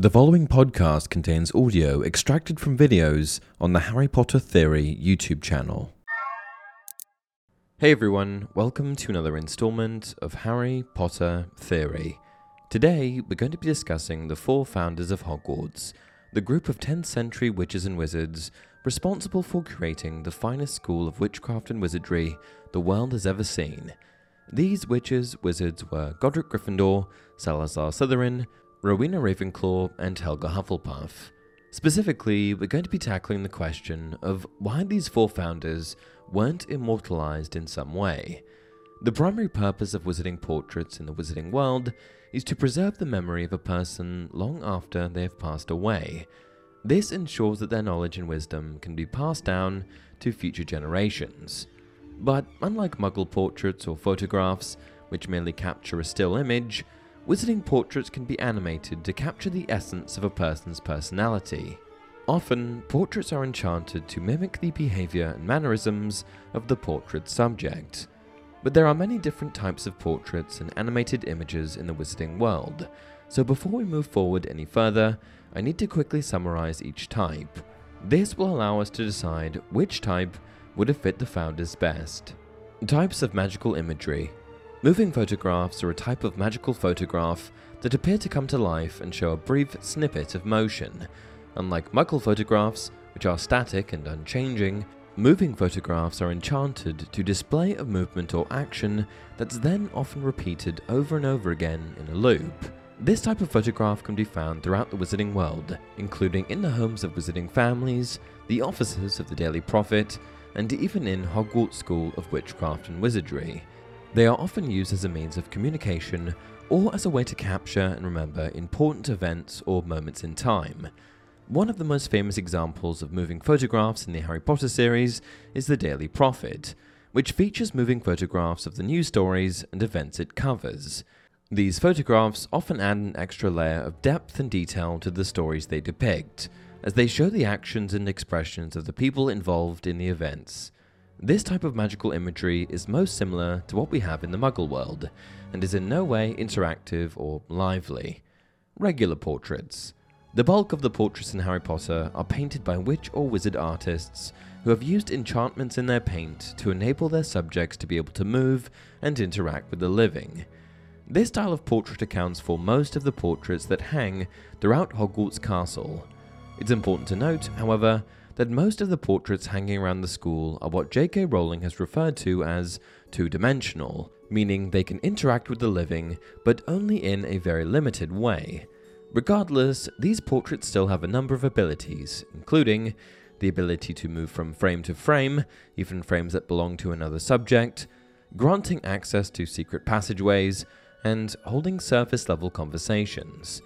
The following podcast contains audio extracted from videos on the Harry Potter Theory YouTube channel. Hey everyone, welcome to another installment of Harry Potter Theory. Today, we're going to be discussing the four founders of Hogwarts, the group of 10th century witches and wizards responsible for creating the finest school of witchcraft and wizardry the world has ever seen. These witches, wizards were Godric Gryffindor, Salazar Slytherin, Rowena Ravenclaw, and Helga Hufflepuff. Specifically, we're going to be tackling the question of why these four founders weren't immortalized in some way. The primary purpose of wizarding portraits in the wizarding world is to preserve the memory of a person long after they have passed away. This ensures that their knowledge and wisdom can be passed down to future generations. But unlike muggle portraits or photographs, which merely capture a still image, Wizarding portraits can be animated to capture the essence of a person's personality. Often, portraits are enchanted to mimic the behavior and mannerisms of the portrait subject. But there are many different types of portraits and animated images in the wizarding world, so before we move forward any further, I need to quickly summarize each type. This will allow us to decide which type would have fit the founders best. Types of magical imagery Moving photographs are a type of magical photograph that appear to come to life and show a brief snippet of motion. Unlike muggle photographs, which are static and unchanging, moving photographs are enchanted to display a movement or action that's then often repeated over and over again in a loop. This type of photograph can be found throughout the wizarding world, including in the homes of wizarding families, the offices of the Daily Prophet, and even in Hogwarts School of Witchcraft and Wizardry. They are often used as a means of communication or as a way to capture and remember important events or moments in time. One of the most famous examples of moving photographs in the Harry Potter series is the Daily Prophet, which features moving photographs of the news stories and events it covers. These photographs often add an extra layer of depth and detail to the stories they depict, as they show the actions and expressions of the people involved in the events. This type of magical imagery is most similar to what we have in the Muggle world, and is in no way interactive or lively. Regular portraits. The bulk of the portraits in Harry Potter are painted by witch or wizard artists who have used enchantments in their paint to enable their subjects to be able to move and interact with the living. This style of portrait accounts for most of the portraits that hang throughout Hogwarts Castle. It's important to note, however, that most of the portraits hanging around the school are what J.K. Rowling has referred to as two dimensional, meaning they can interact with the living, but only in a very limited way. Regardless, these portraits still have a number of abilities, including the ability to move from frame to frame, even frames that belong to another subject, granting access to secret passageways, and holding surface level conversations.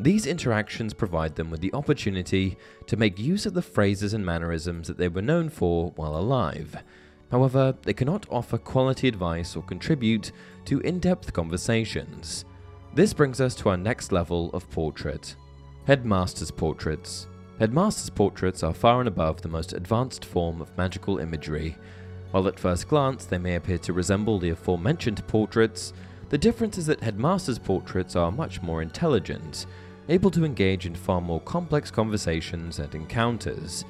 These interactions provide them with the opportunity to make use of the phrases and mannerisms that they were known for while alive. However, they cannot offer quality advice or contribute to in depth conversations. This brings us to our next level of portrait Headmaster's portraits. Headmaster's portraits are far and above the most advanced form of magical imagery. While at first glance they may appear to resemble the aforementioned portraits, the difference is that Headmaster's portraits are much more intelligent able to engage in far more complex conversations and encounters.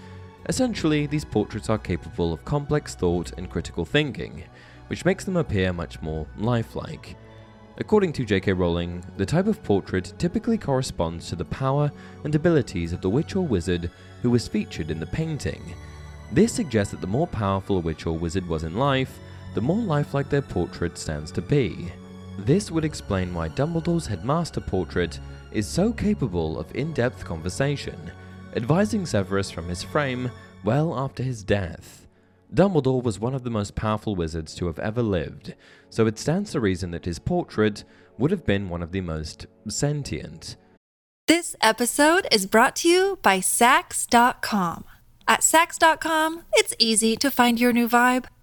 Essentially, these portraits are capable of complex thought and critical thinking, which makes them appear much more lifelike. According to J.K. Rowling, the type of portrait typically corresponds to the power and abilities of the witch or wizard who was featured in the painting. This suggests that the more powerful a witch or wizard was in life, the more lifelike their portrait stands to be. This would explain why Dumbledore's headmaster portrait is so capable of in depth conversation, advising Severus from his frame well after his death. Dumbledore was one of the most powerful wizards to have ever lived, so it stands to reason that his portrait would have been one of the most sentient. This episode is brought to you by Saks.com. At Saks.com, it's easy to find your new vibe.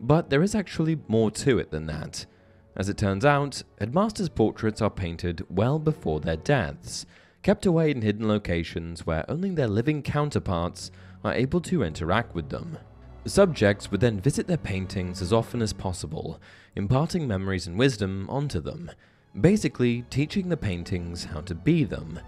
But there is actually more to it than that. As it turns out, headmasters' portraits are painted well before their deaths, kept away in hidden locations where only their living counterparts are able to interact with them. Subjects would then visit their paintings as often as possible, imparting memories and wisdom onto them, basically teaching the paintings how to be them.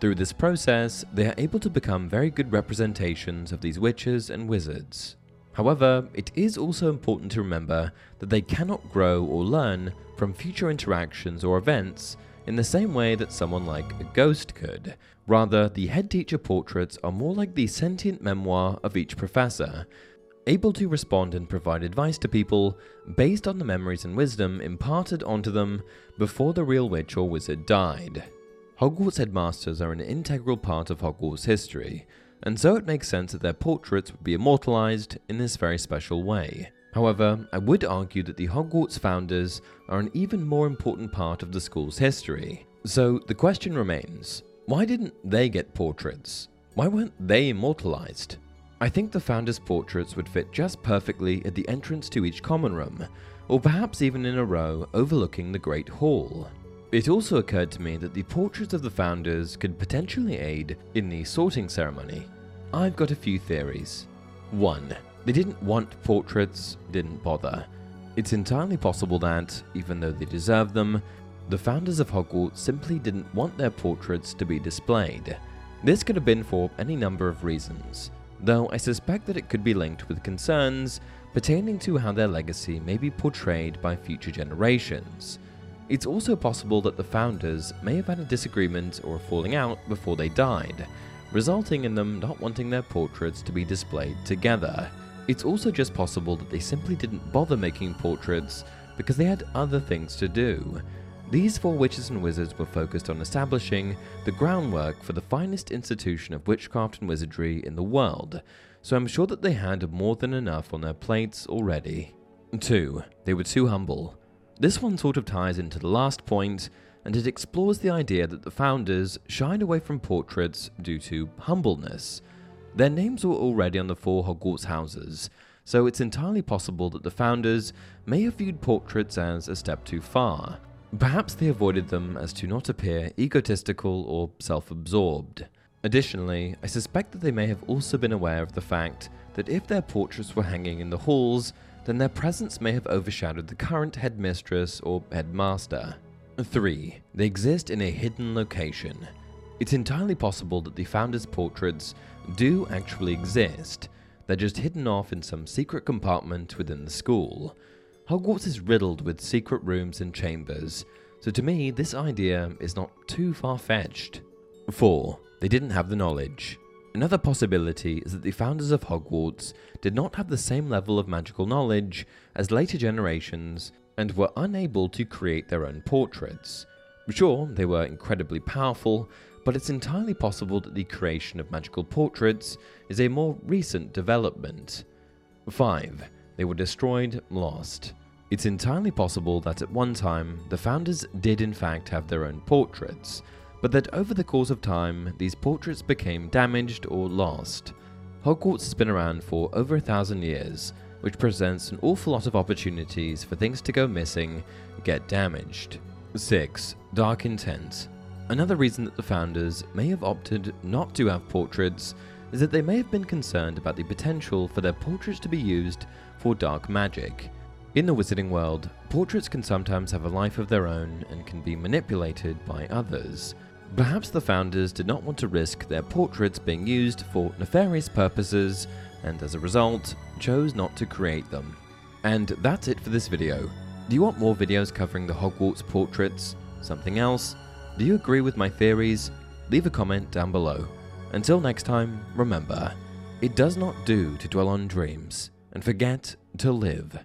Through this process, they are able to become very good representations of these witches and wizards. However, it is also important to remember that they cannot grow or learn from future interactions or events in the same way that someone like a ghost could. Rather, the head teacher portraits are more like the sentient memoir of each professor, able to respond and provide advice to people based on the memories and wisdom imparted onto them before the real witch or wizard died. Hogwarts headmasters are an integral part of Hogwarts history, and so it makes sense that their portraits would be immortalized in this very special way. However, I would argue that the Hogwarts founders are an even more important part of the school's history. So the question remains why didn't they get portraits? Why weren't they immortalized? I think the founders' portraits would fit just perfectly at the entrance to each common room, or perhaps even in a row overlooking the Great Hall. It also occurred to me that the portraits of the founders could potentially aid in the sorting ceremony. I've got a few theories. 1. They didn't want portraits, didn't bother. It's entirely possible that, even though they deserve them, the founders of Hogwarts simply didn't want their portraits to be displayed. This could have been for any number of reasons, though I suspect that it could be linked with concerns pertaining to how their legacy may be portrayed by future generations. It's also possible that the founders may have had a disagreement or a falling out before they died, resulting in them not wanting their portraits to be displayed together. It's also just possible that they simply didn't bother making portraits because they had other things to do. These four witches and wizards were focused on establishing the groundwork for the finest institution of witchcraft and wizardry in the world, so I'm sure that they had more than enough on their plates already. 2. They were too humble. This one sort of ties into the last point, and it explores the idea that the founders shied away from portraits due to humbleness. Their names were already on the four Hogwarts houses, so it's entirely possible that the founders may have viewed portraits as a step too far. Perhaps they avoided them as to not appear egotistical or self absorbed. Additionally, I suspect that they may have also been aware of the fact that if their portraits were hanging in the halls, then their presence may have overshadowed the current headmistress or headmaster. 3. They exist in a hidden location. It's entirely possible that the founders' portraits do actually exist, they're just hidden off in some secret compartment within the school. Hogwarts is riddled with secret rooms and chambers, so to me, this idea is not too far fetched. 4. They didn't have the knowledge. Another possibility is that the founders of Hogwarts did not have the same level of magical knowledge as later generations and were unable to create their own portraits. Sure, they were incredibly powerful, but it's entirely possible that the creation of magical portraits is a more recent development. 5. They were destroyed, lost. It's entirely possible that at one time the founders did in fact have their own portraits, but that over the course of time these portraits became damaged or lost. Hogwarts has been around for over a thousand years, which presents an awful lot of opportunities for things to go missing, get damaged. 6. Dark intent. Another reason that the founders may have opted not to have portraits is that they may have been concerned about the potential for their portraits to be used for dark magic. In the wizarding world, portraits can sometimes have a life of their own and can be manipulated by others. Perhaps the founders did not want to risk their portraits being used for nefarious purposes and as a result, chose not to create them. And that's it for this video. Do you want more videos covering the Hogwarts portraits? Something else? Do you agree with my theories? Leave a comment down below. Until next time, remember, it does not do to dwell on dreams and forget to live.